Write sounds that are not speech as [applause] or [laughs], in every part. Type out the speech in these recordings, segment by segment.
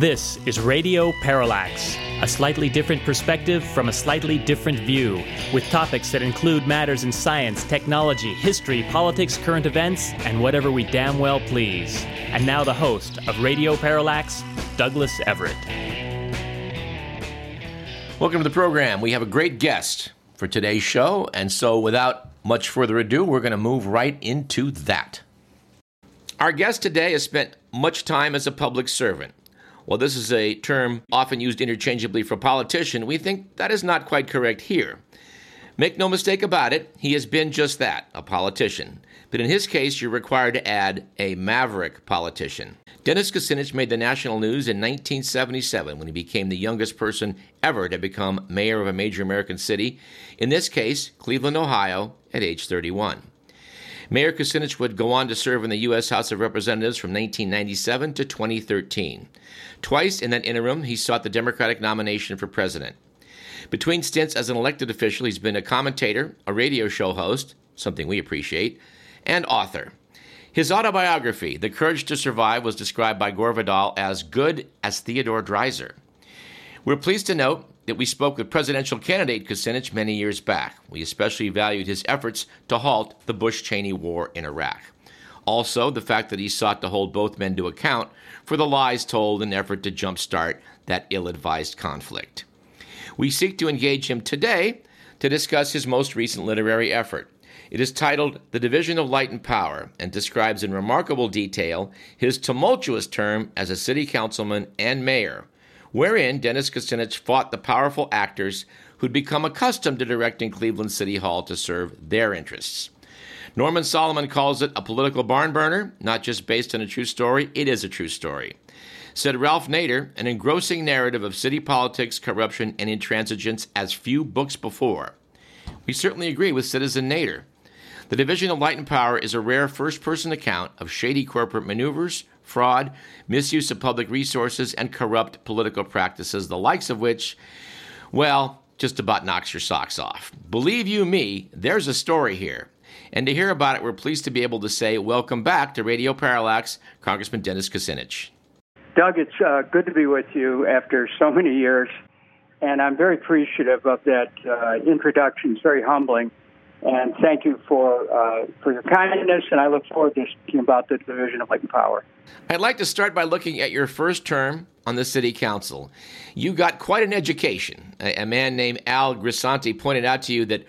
This is Radio Parallax, a slightly different perspective from a slightly different view, with topics that include matters in science, technology, history, politics, current events, and whatever we damn well please. And now the host of Radio Parallax, Douglas Everett. Welcome to the program. We have a great guest for today's show, and so without much further ado, we're going to move right into that. Our guest today has spent much time as a public servant. While this is a term often used interchangeably for politician, we think that is not quite correct here. Make no mistake about it, he has been just that, a politician. But in his case, you're required to add a maverick politician. Dennis Kucinich made the national news in 1977 when he became the youngest person ever to become mayor of a major American city, in this case, Cleveland, Ohio, at age 31. Mayor Kucinich would go on to serve in the U.S. House of Representatives from 1997 to 2013. Twice in that interim, he sought the Democratic nomination for president. Between stints as an elected official, he's been a commentator, a radio show host, something we appreciate, and author. His autobiography, The Courage to Survive, was described by Gore Vidal as good as Theodore Dreiser. We're pleased to note that we spoke with presidential candidate Kucinich many years back. We especially valued his efforts to halt the Bush Cheney war in Iraq. Also, the fact that he sought to hold both men to account for the lies told in an effort to jumpstart that ill advised conflict. We seek to engage him today to discuss his most recent literary effort. It is titled The Division of Light and Power and describes in remarkable detail his tumultuous term as a city councilman and mayor, wherein Dennis Kucinich fought the powerful actors who'd become accustomed to directing Cleveland City Hall to serve their interests. Norman Solomon calls it a political barn burner, not just based on a true story, it is a true story. Said Ralph Nader, an engrossing narrative of city politics, corruption, and intransigence as few books before. We certainly agree with Citizen Nader. The Division of Light and Power is a rare first person account of shady corporate maneuvers, fraud, misuse of public resources, and corrupt political practices, the likes of which, well, just about knocks your socks off. Believe you me, there's a story here. And to hear about it, we're pleased to be able to say welcome back to Radio Parallax, Congressman Dennis Kucinich. Doug, it's uh, good to be with you after so many years, and I'm very appreciative of that uh, introduction. It's very humbling, and thank you for uh, for your kindness. And I look forward to speaking about the division of light and power. I'd like to start by looking at your first term on the city council. You got quite an education. A, a man named Al Grisanti pointed out to you that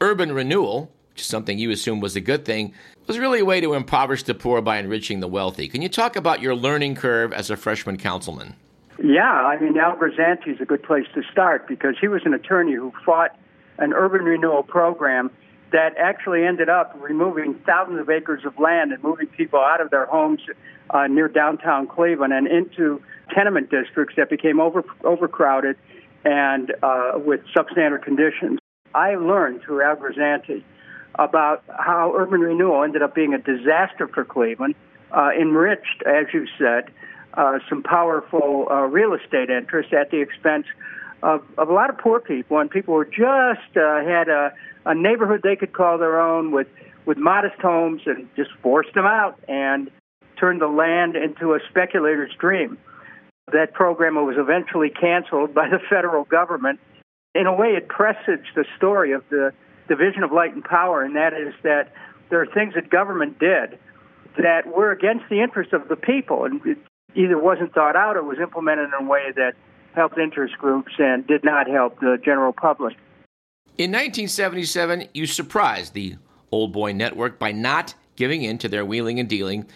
urban renewal which is something you assume was a good thing, was really a way to impoverish the poor by enriching the wealthy. Can you talk about your learning curve as a freshman councilman? Yeah, I mean, Al Grisanti is a good place to start because he was an attorney who fought an urban renewal program that actually ended up removing thousands of acres of land and moving people out of their homes uh, near downtown Cleveland and into tenement districts that became over, overcrowded and uh, with substandard conditions. I learned through Al Grisanti about how urban renewal ended up being a disaster for Cleveland, uh, enriched, as you said, uh, some powerful uh, real estate interests at the expense of, of a lot of poor people and people who just uh, had a, a neighborhood they could call their own with, with modest homes and just forced them out and turned the land into a speculator's dream. That program was eventually canceled by the federal government. In a way, it presaged the story of the division of light and power, and that is that there are things that government did that were against the interests of the people, and it either wasn't thought out or was implemented in a way that helped interest groups and did not help the general public. In 1977, you surprised the Old Boy Network by not giving in to their wheeling and dealing,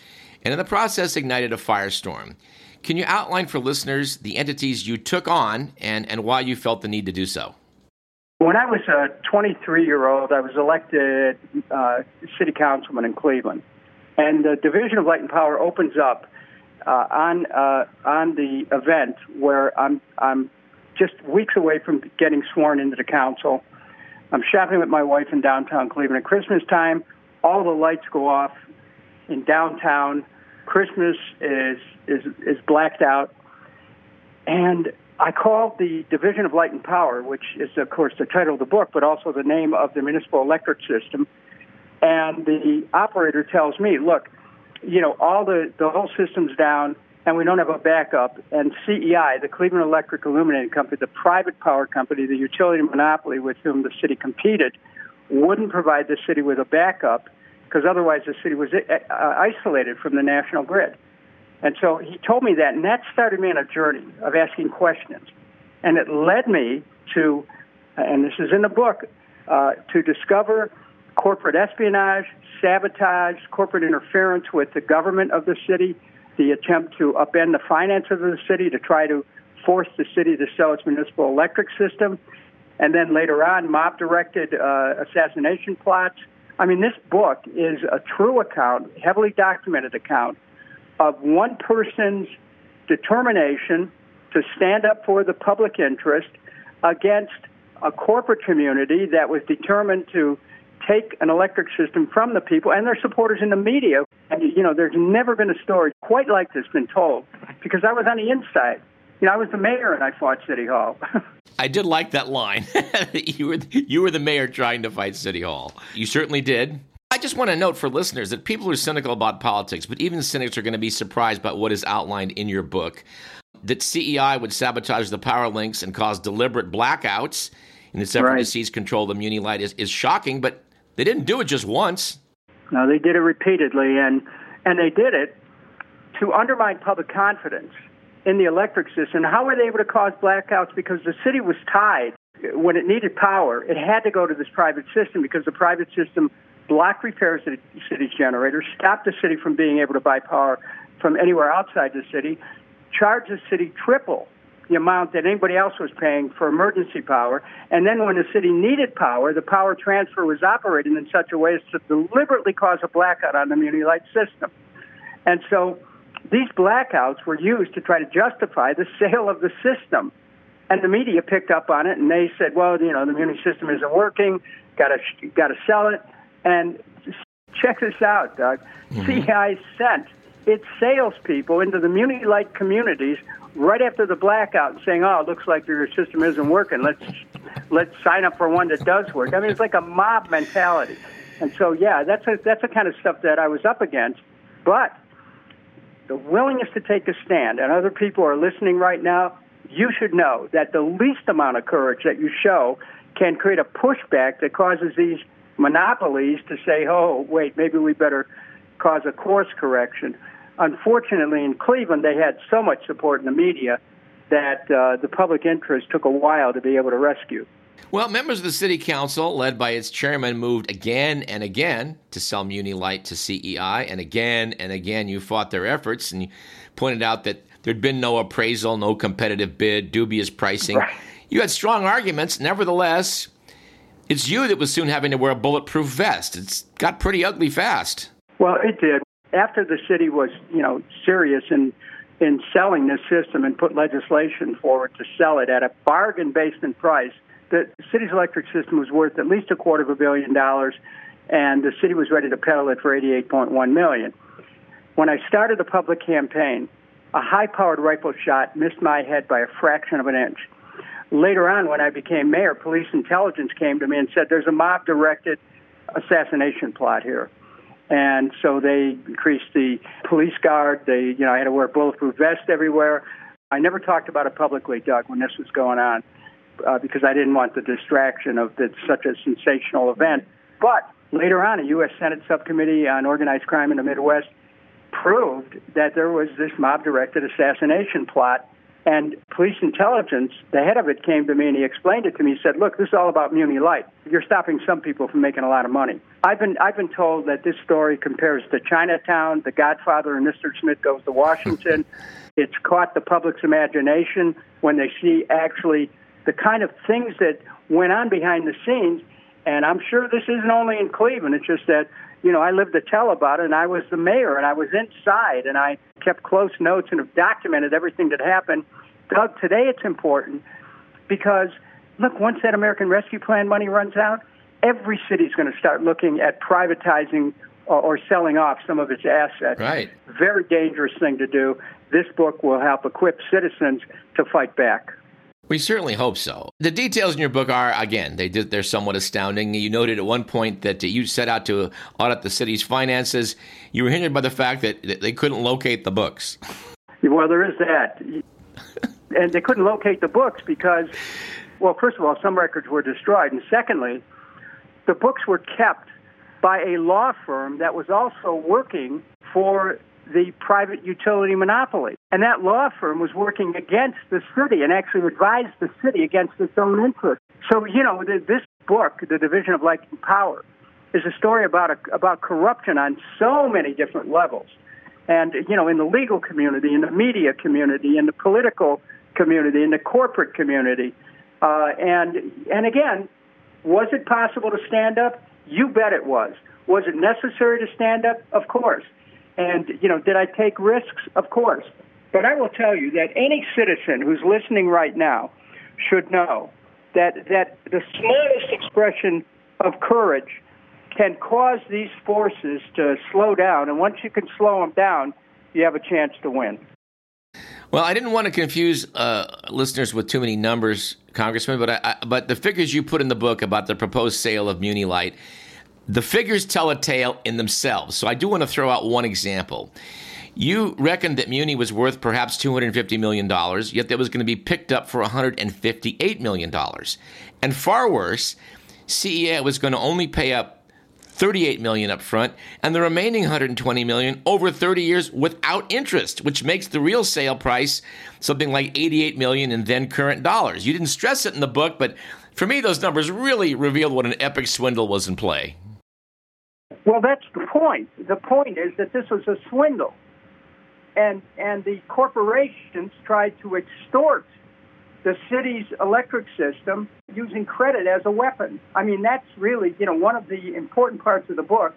and in the process ignited a firestorm. Can you outline for listeners the entities you took on and, and why you felt the need to do so? When I was a 23 year old, I was elected uh, city councilman in Cleveland. And the Division of Light and Power opens up uh, on, uh, on the event where I'm, I'm just weeks away from getting sworn into the council. I'm shopping with my wife in downtown Cleveland. At Christmas time, all the lights go off in downtown. Christmas is, is, is blacked out. And I called the Division of Light and Power, which is, of course, the title of the book, but also the name of the municipal electric system. And the operator tells me, look, you know, all the, the whole system's down. and we don't have a backup. And CEI, the Cleveland Electric Illuminating Company, the private power company, the utility monopoly with whom the city competed, wouldn't provide the city with a backup because otherwise the city was uh, isolated from the national grid. And so he told me that, and that started me on a journey of asking questions. And it led me to, and this is in the book, uh, to discover corporate espionage, sabotage, corporate interference with the government of the city, the attempt to upend the finances of the city to try to force the city to sell its municipal electric system, and then later on, mob directed uh, assassination plots. I mean, this book is a true account, heavily documented account of one person's determination to stand up for the public interest against a corporate community that was determined to take an electric system from the people and their supporters in the media. And, you know, there's never been a story quite like this been told because I was on the inside. You know, I was the mayor and I fought City Hall. [laughs] I did like that line. [laughs] you were you were the mayor trying to fight City Hall. You certainly did. I just want to note for listeners that people are cynical about politics, but even cynics are going to be surprised by what is outlined in your book. That CEI would sabotage the power links and cause deliberate blackouts in its effort right. to seize control of the Muni Light is, is shocking, but they didn't do it just once. No, they did it repeatedly, and and they did it to undermine public confidence in the electric system. How were they able to cause blackouts? Because the city was tied. When it needed power, it had to go to this private system because the private system blocked repairs to the city's generators, stopped the city from being able to buy power from anywhere outside the city, charged the city triple the amount that anybody else was paying for emergency power. And then when the city needed power, the power transfer was operated in such a way as to deliberately cause a blackout on the Muni Light system. And so these blackouts were used to try to justify the sale of the system. And the media picked up on it and they said, well, you know, the Muni system isn't working, got to got to sell it. And check this out, Doug. Mm-hmm. CEI sent its salespeople into the Muni Light communities right after the blackout saying, "Oh, it looks like your system isn't working. Let's let's sign up for one that does work." I mean, it's like a mob mentality. And so, yeah, that's a, that's the kind of stuff that I was up against. But the willingness to take a stand, and other people are listening right now. You should know that the least amount of courage that you show can create a pushback that causes these monopolies to say, "Oh, wait, maybe we better cause a course correction." Unfortunately, in Cleveland, they had so much support in the media that uh, the public interest took a while to be able to rescue. Well, members of the city council, led by its chairman, moved again and again to sell Muni Light to CEI, and again and again you fought their efforts and you pointed out that there'd been no appraisal, no competitive bid, dubious pricing. Right. You had strong arguments. Nevertheless, it's you that was soon having to wear a bulletproof vest. It's got pretty ugly fast. Well, it did after the city was, you know, serious in in selling this system and put legislation forward to sell it at a bargain basement price, the city's electric system was worth at least a quarter of a billion dollars, and the city was ready to peddle it for 88.1 million. When I started the public campaign, a high-powered rifle shot missed my head by a fraction of an inch. Later on, when I became mayor, police intelligence came to me and said, "There's a mob-directed assassination plot here." And so they increased the police guard. They, you know, I had to wear a bulletproof vest everywhere. I never talked about it publicly, Doug, when this was going on, uh, because I didn't want the distraction of the, such a sensational event. But later on, a U.S. Senate subcommittee on organized crime in the Midwest proved that there was this mob directed assassination plot and police intelligence, the head of it came to me and he explained it to me. He said, "Look, this is all about Muni Light. You're stopping some people from making a lot of money." I've been I've been told that this story compares to Chinatown, The Godfather, and Mr. Smith Goes to Washington. [laughs] it's caught the public's imagination when they see actually the kind of things that went on behind the scenes. And I'm sure this isn't only in Cleveland. It's just that you know, I lived to tell about it, and I was the mayor, and I was inside, and I kept close notes and have documented everything that happened. Doug, today it's important because, look, once that American Rescue Plan money runs out, every city's going to start looking at privatizing or, or selling off some of its assets. Right. Very dangerous thing to do. This book will help equip citizens to fight back. We certainly hope so. The details in your book are, again, they did, they're somewhat astounding. You noted at one point that you set out to audit the city's finances. You were hindered by the fact that they couldn't locate the books. Well, there is that. [laughs] and they couldn't locate the books because, well, first of all, some records were destroyed. And secondly, the books were kept by a law firm that was also working for the private utility monopoly. And that law firm was working against the city and actually advised the city against its own interests. So, you know, this book, The Division of Light and Power, is a story about a, about corruption on so many different levels. And, you know, in the legal community, in the media community, in the political community, in the corporate community. Uh, and, and again, was it possible to stand up? You bet it was. Was it necessary to stand up? Of course. And, you know, did I take risks? Of course. But I will tell you that any citizen who's listening right now should know that, that the smallest expression of courage can cause these forces to slow down. And once you can slow them down, you have a chance to win. Well, I didn't want to confuse uh, listeners with too many numbers, Congressman, but I, I, but the figures you put in the book about the proposed sale of Muni Light the figures tell a tale in themselves. So I do want to throw out one example. You reckoned that Muni was worth perhaps $250 million, yet that was going to be picked up for $158 million. And far worse, CEI was going to only pay up 38 million up front and the remaining 120 million over 30 years without interest, which makes the real sale price something like 88 million in then current dollars. You didn't stress it in the book, but for me those numbers really revealed what an epic swindle was in play. Well, that's the point. The point is that this was a swindle. And, and the corporations tried to extort the city's electric system using credit as a weapon. I mean, that's really, you know, one of the important parts of the book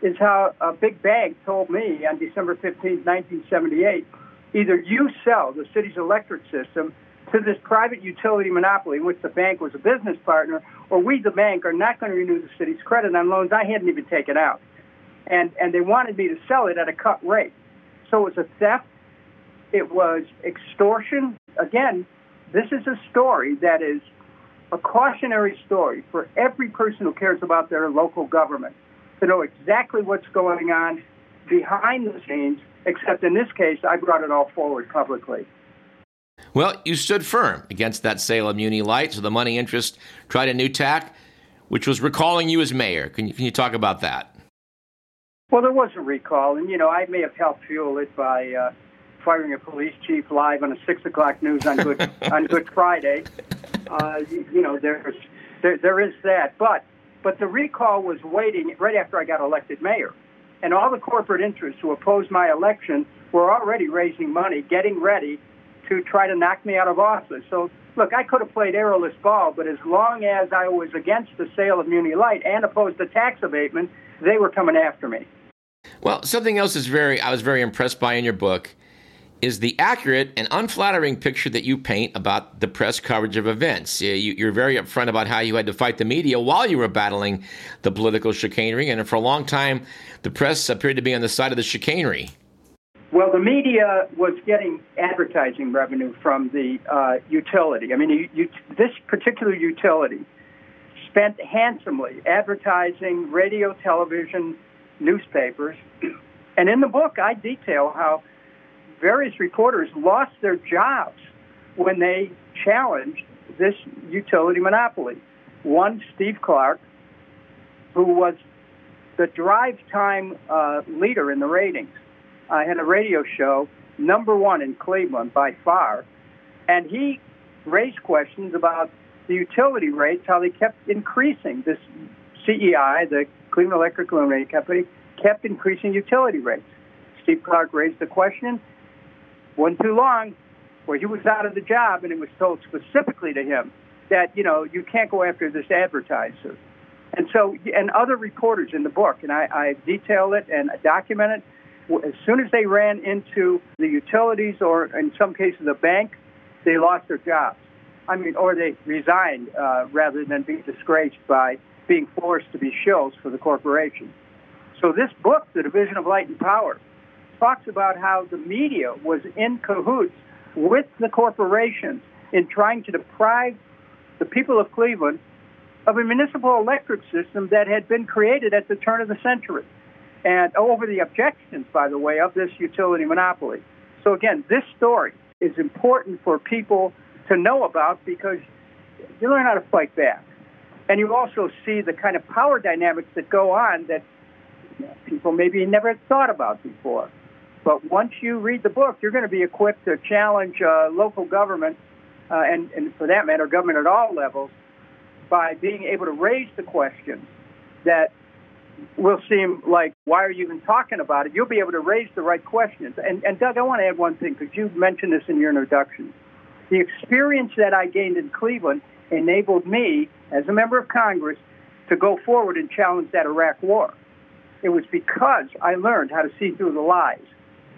is how a big bank told me on December 15, 1978, either you sell the city's electric system to this private utility monopoly in which the bank was a business partner, or we, the bank, are not going to renew the city's credit on loans I hadn't even taken out. And, and they wanted me to sell it at a cut rate. So it was a theft. It was extortion. Again, this is a story that is a cautionary story for every person who cares about their local government to know exactly what's going on behind the scenes, except in this case, I brought it all forward publicly. Well, you stood firm against that sale of Muni Light, so the money interest tried a new tack, which was recalling you as mayor. Can you, can you talk about that? Well, there was a recall, and you know I may have helped fuel it by uh, firing a police chief live on a six o'clock news on Good [laughs] on Good Friday. Uh, you, you know there's there, there is that, but but the recall was waiting right after I got elected mayor, and all the corporate interests who opposed my election were already raising money, getting ready to try to knock me out of office. So, look, I could have played arrowless ball, but as long as I was against the sale of Muni Light and opposed to tax abatement, they were coming after me. Well, something else is very I was very impressed by in your book is the accurate and unflattering picture that you paint about the press coverage of events. You, are very upfront about how you had to fight the media while you were battling the political chicanery, and for a long time, the press appeared to be on the side of the chicanery. Well, the media was getting advertising revenue from the uh, utility. I mean, you, you, this particular utility spent handsomely advertising radio, television, newspapers. [clears throat] And in the book, I detail how various reporters lost their jobs when they challenged this utility monopoly. One, Steve Clark, who was the drive time uh, leader in the ratings I had a radio show, number one in Cleveland by far, and he raised questions about the utility rates, how they kept increasing. This CEI, the Cleveland Electric Illuminating Company, kept increasing utility rates. Steve Clark raised the question. Wasn't too long where he was out of the job, and it was told specifically to him that you know you can't go after this advertiser. And so, and other reporters in the book, and I, I detail it and document it as soon as they ran into the utilities or in some cases the bank, they lost their jobs. I mean, or they resigned uh, rather than be disgraced by being forced to be shills for the corporation. So this book, The Division of Light and Power, talks about how the media was in cahoots with the corporations in trying to deprive the people of Cleveland of a municipal electric system that had been created at the turn of the century and over the objections, by the way, of this utility monopoly. So again, this story is important for people to know about because you learn how to fight back. And you also see the kind of power dynamics that go on that people maybe never thought about before. But once you read the book, you're going to be equipped to challenge uh, local government, uh, and, and for that matter, government at all levels, by being able to raise the questions that will seem like, why are you even talking about it? You'll be able to raise the right questions. And, and Doug, I want to add one thing because you mentioned this in your introduction. The experience that I gained in Cleveland enabled me, as a member of Congress, to go forward and challenge that Iraq war. It was because I learned how to see through the lies.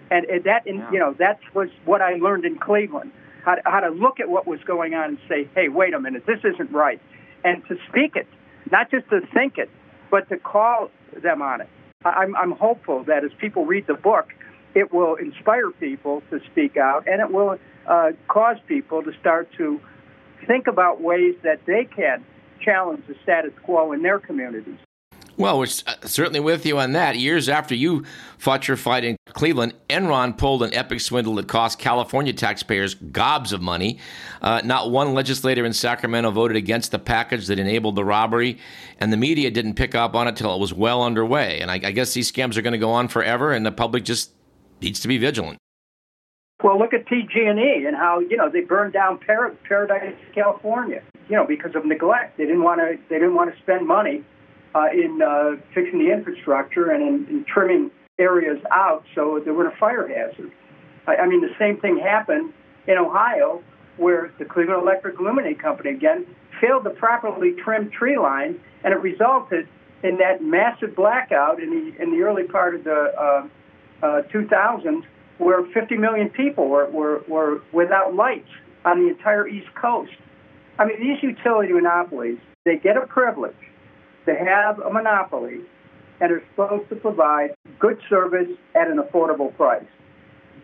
And that, you know, that was what I learned in Cleveland. How to, how to look at what was going on and say, hey, wait a minute, this isn't right. And to speak it, not just to think it, but to call them on it. I'm, I'm hopeful that as people read the book, it will inspire people to speak out and it will uh, cause people to start to think about ways that they can challenge the status quo in their communities. Well, we're uh, certainly with you on that. Years after you fought your fight in Cleveland, Enron pulled an epic swindle that cost California taxpayers gobs of money. Uh, not one legislator in Sacramento voted against the package that enabled the robbery, and the media didn't pick up on it till it was well underway. And I, I guess these scams are going to go on forever, and the public just needs to be vigilant. Well, look at PG&E and how you know they burned down Paradise, California. You know because of neglect. They didn't want to. They didn't want to spend money in uh, fixing the infrastructure and in, in trimming areas out so there weren't a fire hazard. I, I mean, the same thing happened in Ohio where the Cleveland Electric Illuminating Company again failed to properly trim tree lines, and it resulted in that massive blackout in the in the early part of the uh, uh, 2000s, where 50 million people were, were were without lights on the entire East Coast. I mean, these utility monopolies they get a privilege to have a monopoly and are supposed to provide good service at an affordable price.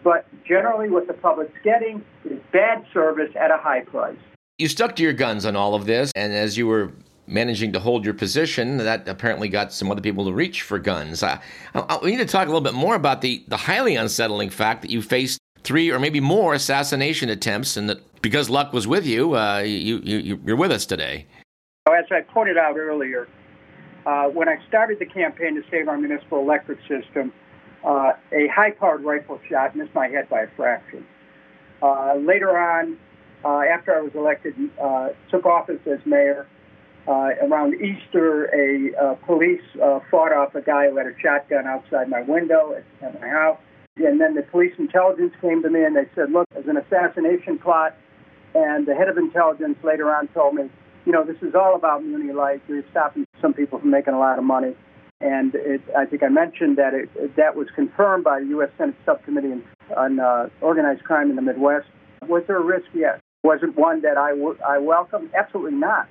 But generally, what the public's getting is bad service at a high price. You stuck to your guns on all of this, and as you were managing to hold your position, that apparently got some other people to reach for guns. I, I, we need to talk a little bit more about the, the highly unsettling fact that you faced three or maybe more assassination attempts, and that because luck was with you, uh, you, you, you're with us today. As I pointed out earlier, uh, when I started the campaign to save our municipal electric system, uh, a high-powered rifle shot missed my head by a fraction. Uh, later on, uh, after I was elected, uh, took office as mayor. Uh, around Easter, a police fought off a guy who had a shotgun outside my window at, at my house. And then the police intelligence came to me and they said, look, there's an assassination plot. And the head of intelligence later on told me, you know, this is all about Muni Light. You're stopping some people from making a lot of money. And it, I think I mentioned that it, it, that was confirmed by the U.S. Senate Subcommittee on, on uh, Organized Crime in the Midwest. Was there a risk? Yes. Was it one that I, w- I welcome? Absolutely not.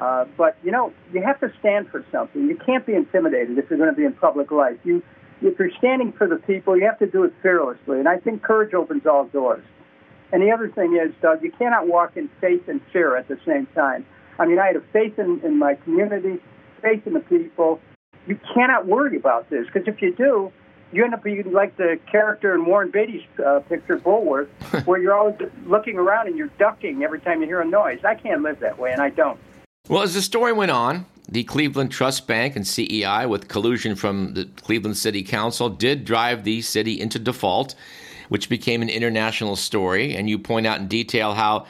Uh, but you know, you have to stand for something. You can't be intimidated if you're going to be in public life. You, if you're standing for the people, you have to do it fearlessly. And I think courage opens all doors. And the other thing is, Doug, you cannot walk in faith and fear at the same time. I mean, I had a faith in, in my community, faith in the people. You cannot worry about this because if you do, you end up being like the character in Warren Beatty's uh, picture, Bulworth, [laughs] where you're always looking around and you're ducking every time you hear a noise. I can't live that way, and I don't. Well, as the story went on, the Cleveland Trust Bank and CEI, with collusion from the Cleveland City Council, did drive the city into default which became an international story. And you point out in detail how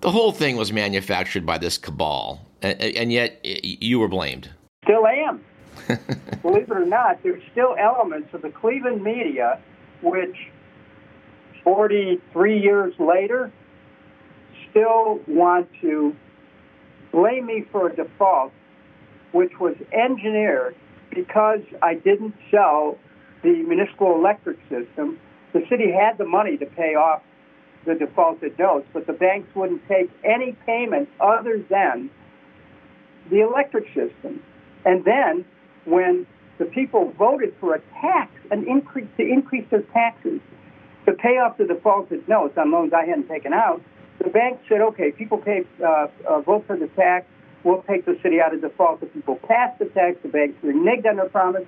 the whole thing was manufactured by this cabal, and, and yet you were blamed. Still am. [laughs] Believe it or not, there's still elements of the Cleveland media which 43 years later still want to blame me for a default which was engineered because I didn't sell the municipal electric system the city had the money to pay off the defaulted notes, but the banks wouldn't take any payment other than the electric system. And then when the people voted for a tax, an increase to increase their taxes to pay off the defaulted notes on loans I hadn't taken out, the bank said, okay, people pay, uh, uh, vote for the tax, we'll take the city out of default. The people passed the tax, the banks reneged on their promise,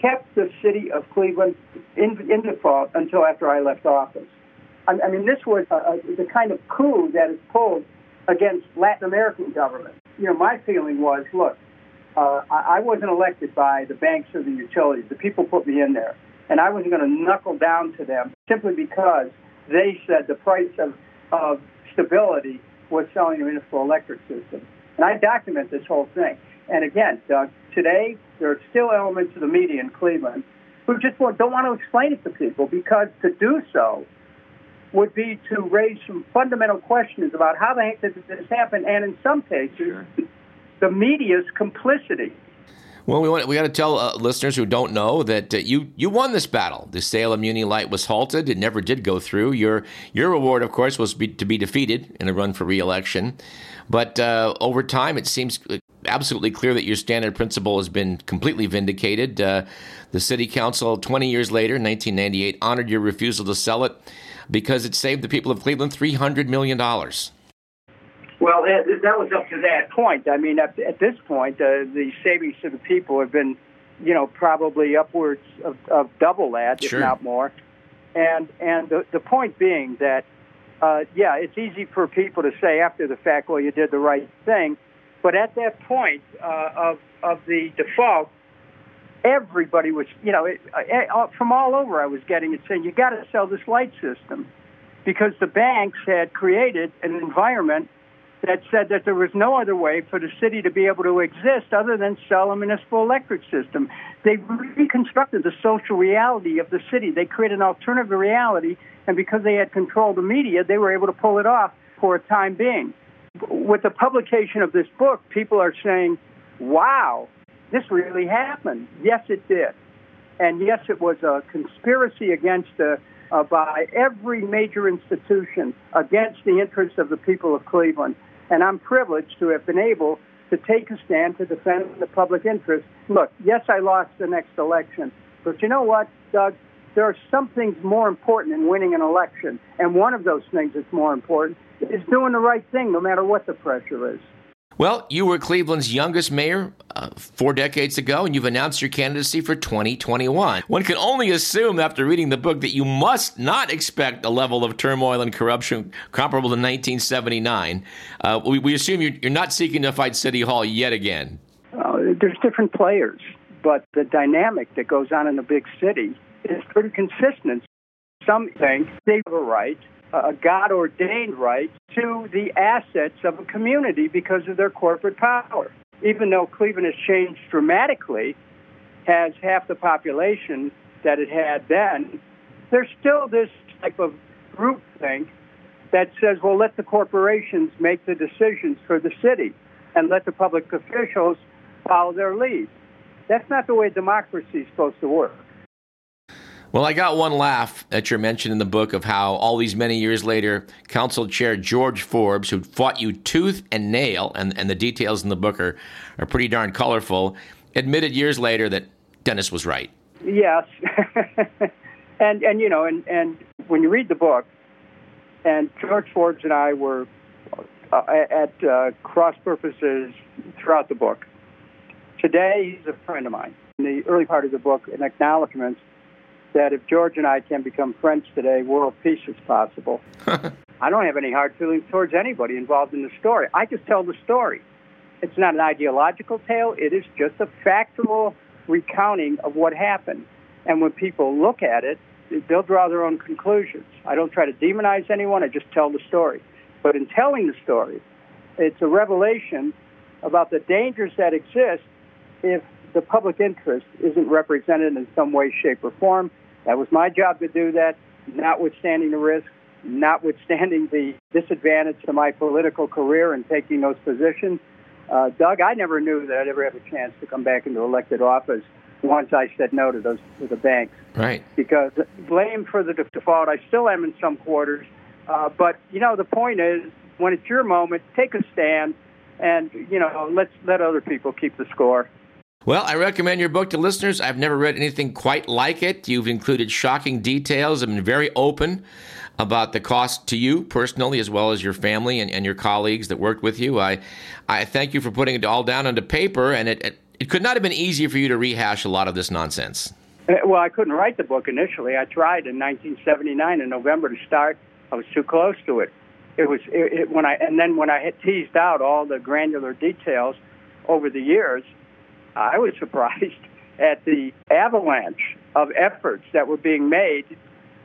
kept the city of Cleveland in, in default until after I left office. I, I mean, this was a, a, the kind of coup that is pulled against Latin American governments. You know, my feeling was, look, uh, I, I wasn't elected by the banks or the utilities. The people put me in there, and I wasn't going to knuckle down to them simply because they said the price of, of stability was selling a municipal electric system. And I document this whole thing. And again, Doug, today there are still elements of the media in Cleveland who just don't want to explain it to people because to do so would be to raise some fundamental questions about how the heck did this happen, and in some cases, sure. the media's complicity. Well, we, want, we got to tell uh, listeners who don't know that uh, you you won this battle. The Salem Muni Light was halted; it never did go through. Your your reward, of course, was be, to be defeated in a run for reelection. But uh, over time, it seems absolutely clear that your standard principle has been completely vindicated. Uh, the City Council, 20 years later, 1998, honored your refusal to sell it because it saved the people of Cleveland $300 million. Well, that was up to that point. I mean, at, at this point, uh, the savings to the people have been, you know, probably upwards of, of double that, sure. if not more. And and the, the point being that, uh, yeah, it's easy for people to say after the fact, well, you did the right thing. But at that point uh, of of the default, everybody was, you know, it, uh, from all over I was getting it saying, you got to sell this light system because the banks had created an environment that said that there was no other way for the city to be able to exist other than sell a municipal electric system. They reconstructed the social reality of the city. They created an alternative reality, and because they had control of the media, they were able to pull it off for a time being. With the publication of this book, people are saying, wow, this really happened. Yes, it did. And yes, it was a conspiracy against uh, uh, by every major institution against the interests of the people of Cleveland. And I'm privileged to have been able to take a stand to defend the public interest. Look, yes, I lost the next election, but you know what, Doug? There are some things more important than winning an election. And one of those things that's more important is doing the right thing no matter what the pressure is. Well, you were Cleveland's youngest mayor uh, four decades ago, and you've announced your candidacy for 2021. One can only assume after reading the book that you must not expect a level of turmoil and corruption comparable to 1979. Uh, we, we, assume you're, you're, not seeking to fight City Hall yet again. Uh, there's different players, but the dynamic that goes on in a big city is pretty consistent. Some think they have a right a God ordained right to the assets of a community because of their corporate power. Even though Cleveland has changed dramatically, has half the population that it had then, there's still this type of group thing that says, well, let the corporations make the decisions for the city and let the public officials follow their lead. That's not the way democracy is supposed to work. Well, I got one laugh at your mention in the book of how all these many years later, Council Chair George Forbes, who fought you tooth and nail, and, and the details in the book are, are pretty darn colorful, admitted years later that Dennis was right. Yes. [laughs] and, and, you know, and, and when you read the book, and George Forbes and I were uh, at uh, cross purposes throughout the book. Today, he's a friend of mine. In the early part of the book, in acknowledgments, that if George and I can become friends today, world peace is possible. [laughs] I don't have any hard feelings towards anybody involved in the story. I just tell the story. It's not an ideological tale, it is just a factual recounting of what happened. And when people look at it, they'll draw their own conclusions. I don't try to demonize anyone, I just tell the story. But in telling the story, it's a revelation about the dangers that exist if the public interest isn't represented in some way, shape, or form. That was my job to do that, notwithstanding the risk, notwithstanding the disadvantage to my political career in taking those positions. Uh, Doug, I never knew that I'd ever have a chance to come back into elected office once I said no to those to the banks. Right. Because blame for the default, I still am in some quarters. Uh, but you know, the point is, when it's your moment, take a stand, and you know, let's let other people keep the score. Well, I recommend your book to listeners. I've never read anything quite like it. You've included shocking details and been very open about the cost to you personally, as well as your family and, and your colleagues that worked with you. I, I thank you for putting it all down onto paper, and it, it it could not have been easier for you to rehash a lot of this nonsense. Uh, well, I couldn't write the book initially. I tried in 1979 in November to start. I was too close to it. It was it, it, when I and then when I had teased out all the granular details over the years, I was surprised [laughs] at the avalanche of efforts that were being made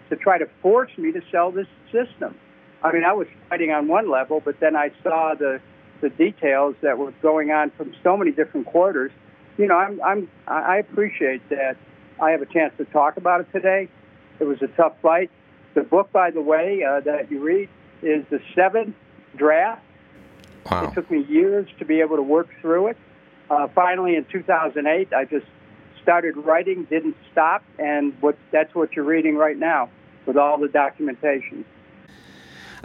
to try to force me to sell this system. I mean, I was fighting on one level, but then I saw the the details that were going on from so many different quarters. You know, I'm I'm I appreciate that I have a chance to talk about it today. It was a tough fight. The book, by the way, uh, that you read is the seventh draft. Wow. It took me years to be able to work through it. Uh, finally, in 2008, I just started writing, didn't stop, and what, that's what you're reading right now with all the documentation.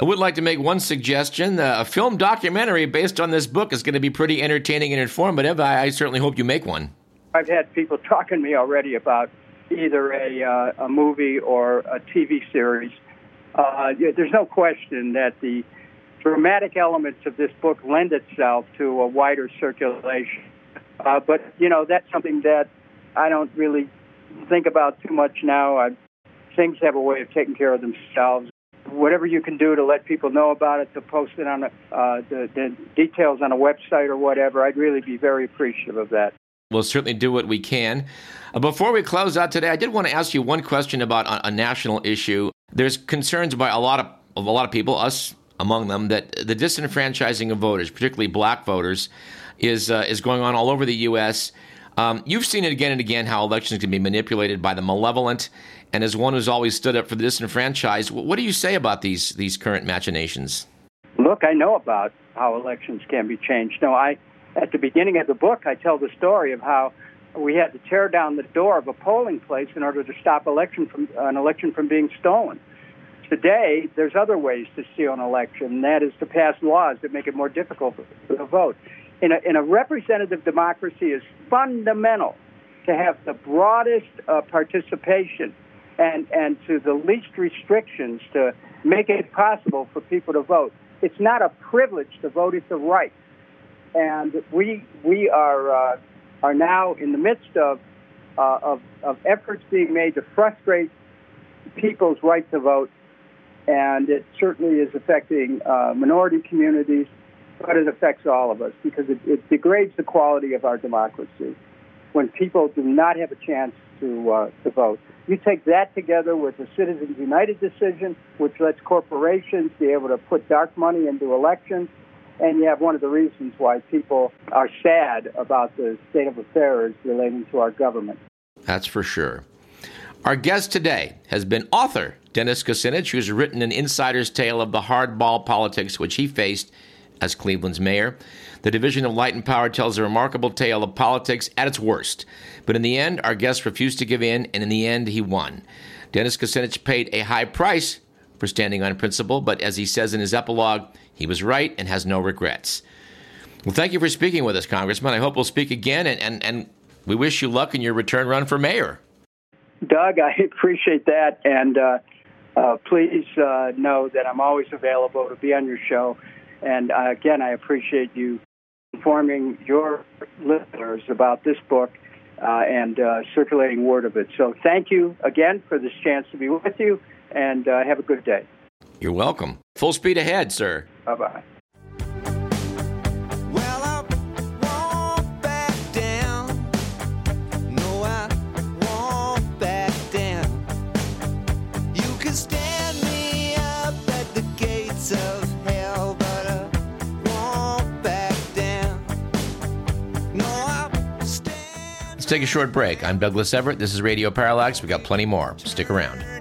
I would like to make one suggestion. Uh, a film documentary based on this book is going to be pretty entertaining and informative. I, I certainly hope you make one. I've had people [laughs] talking to me already about either a, uh, a movie or a TV series. Uh, there's no question that the dramatic elements of this book lend itself to a wider circulation. Uh, but, you know, that's something that I don't really think about too much now. I, things have a way of taking care of themselves. Whatever you can do to let people know about it, to post it on a, uh, the, the details on a website or whatever, I'd really be very appreciative of that. We'll certainly do what we can. Uh, before we close out today, I did want to ask you one question about a, national issue. There's concerns by a lot of, of a lot of people, us among them, that the disenfranchising of voters, particularly black voters, is uh, is going on all over the U.S. Um, you've seen it again and again how elections can be manipulated by the malevolent. And as one who's always stood up for the disenfranchised, what do you say about these these current machinations? Look, I know about how elections can be changed. No, I at the beginning of the book, I tell the story of how we had to tear down the door of a polling place in order to stop election from an election from being stolen. Today, there's other ways to steal an election, and that is to pass laws that make it more difficult to vote in a, in a representative democracy is fundamental to have the broadest uh, participation and, and to the least restrictions to make it possible for people to vote. It's not a privilege to vote, it's a right. And we, we are, uh, are now in the midst of, uh, of, of efforts being made to frustrate people's right to vote. And it certainly is affecting uh, minority communities but it affects all of us because it, it degrades the quality of our democracy when people do not have a chance to uh, to vote. You take that together with the Citizens United decision, which lets corporations be able to put dark money into elections, and you have one of the reasons why people are sad about the state of affairs relating to our government. That's for sure. Our guest today has been author Dennis Kucinich, who's written an insider's tale of the hardball politics which he faced as Cleveland's mayor. The division of light and power tells a remarkable tale of politics at its worst. But in the end, our guest refused to give in, and in the end, he won. Dennis Kucinich paid a high price for standing on principle, but as he says in his epilogue, he was right and has no regrets. Well, thank you for speaking with us, Congressman. I hope we'll speak again, and, and, and we wish you luck in your return run for mayor. Doug, I [laughs] appreciate that, and uh, uh, please uh, know that I'm always available to be on your show. And uh, again, I appreciate you informing your listeners about this book uh, and uh, circulating word of it. So thank you again for this chance to be with you, and uh, have a good day. You're welcome. Full speed ahead, sir. Bye bye. Take a short break. I'm Douglas Everett. This is Radio Parallax. We got plenty more. Stick around.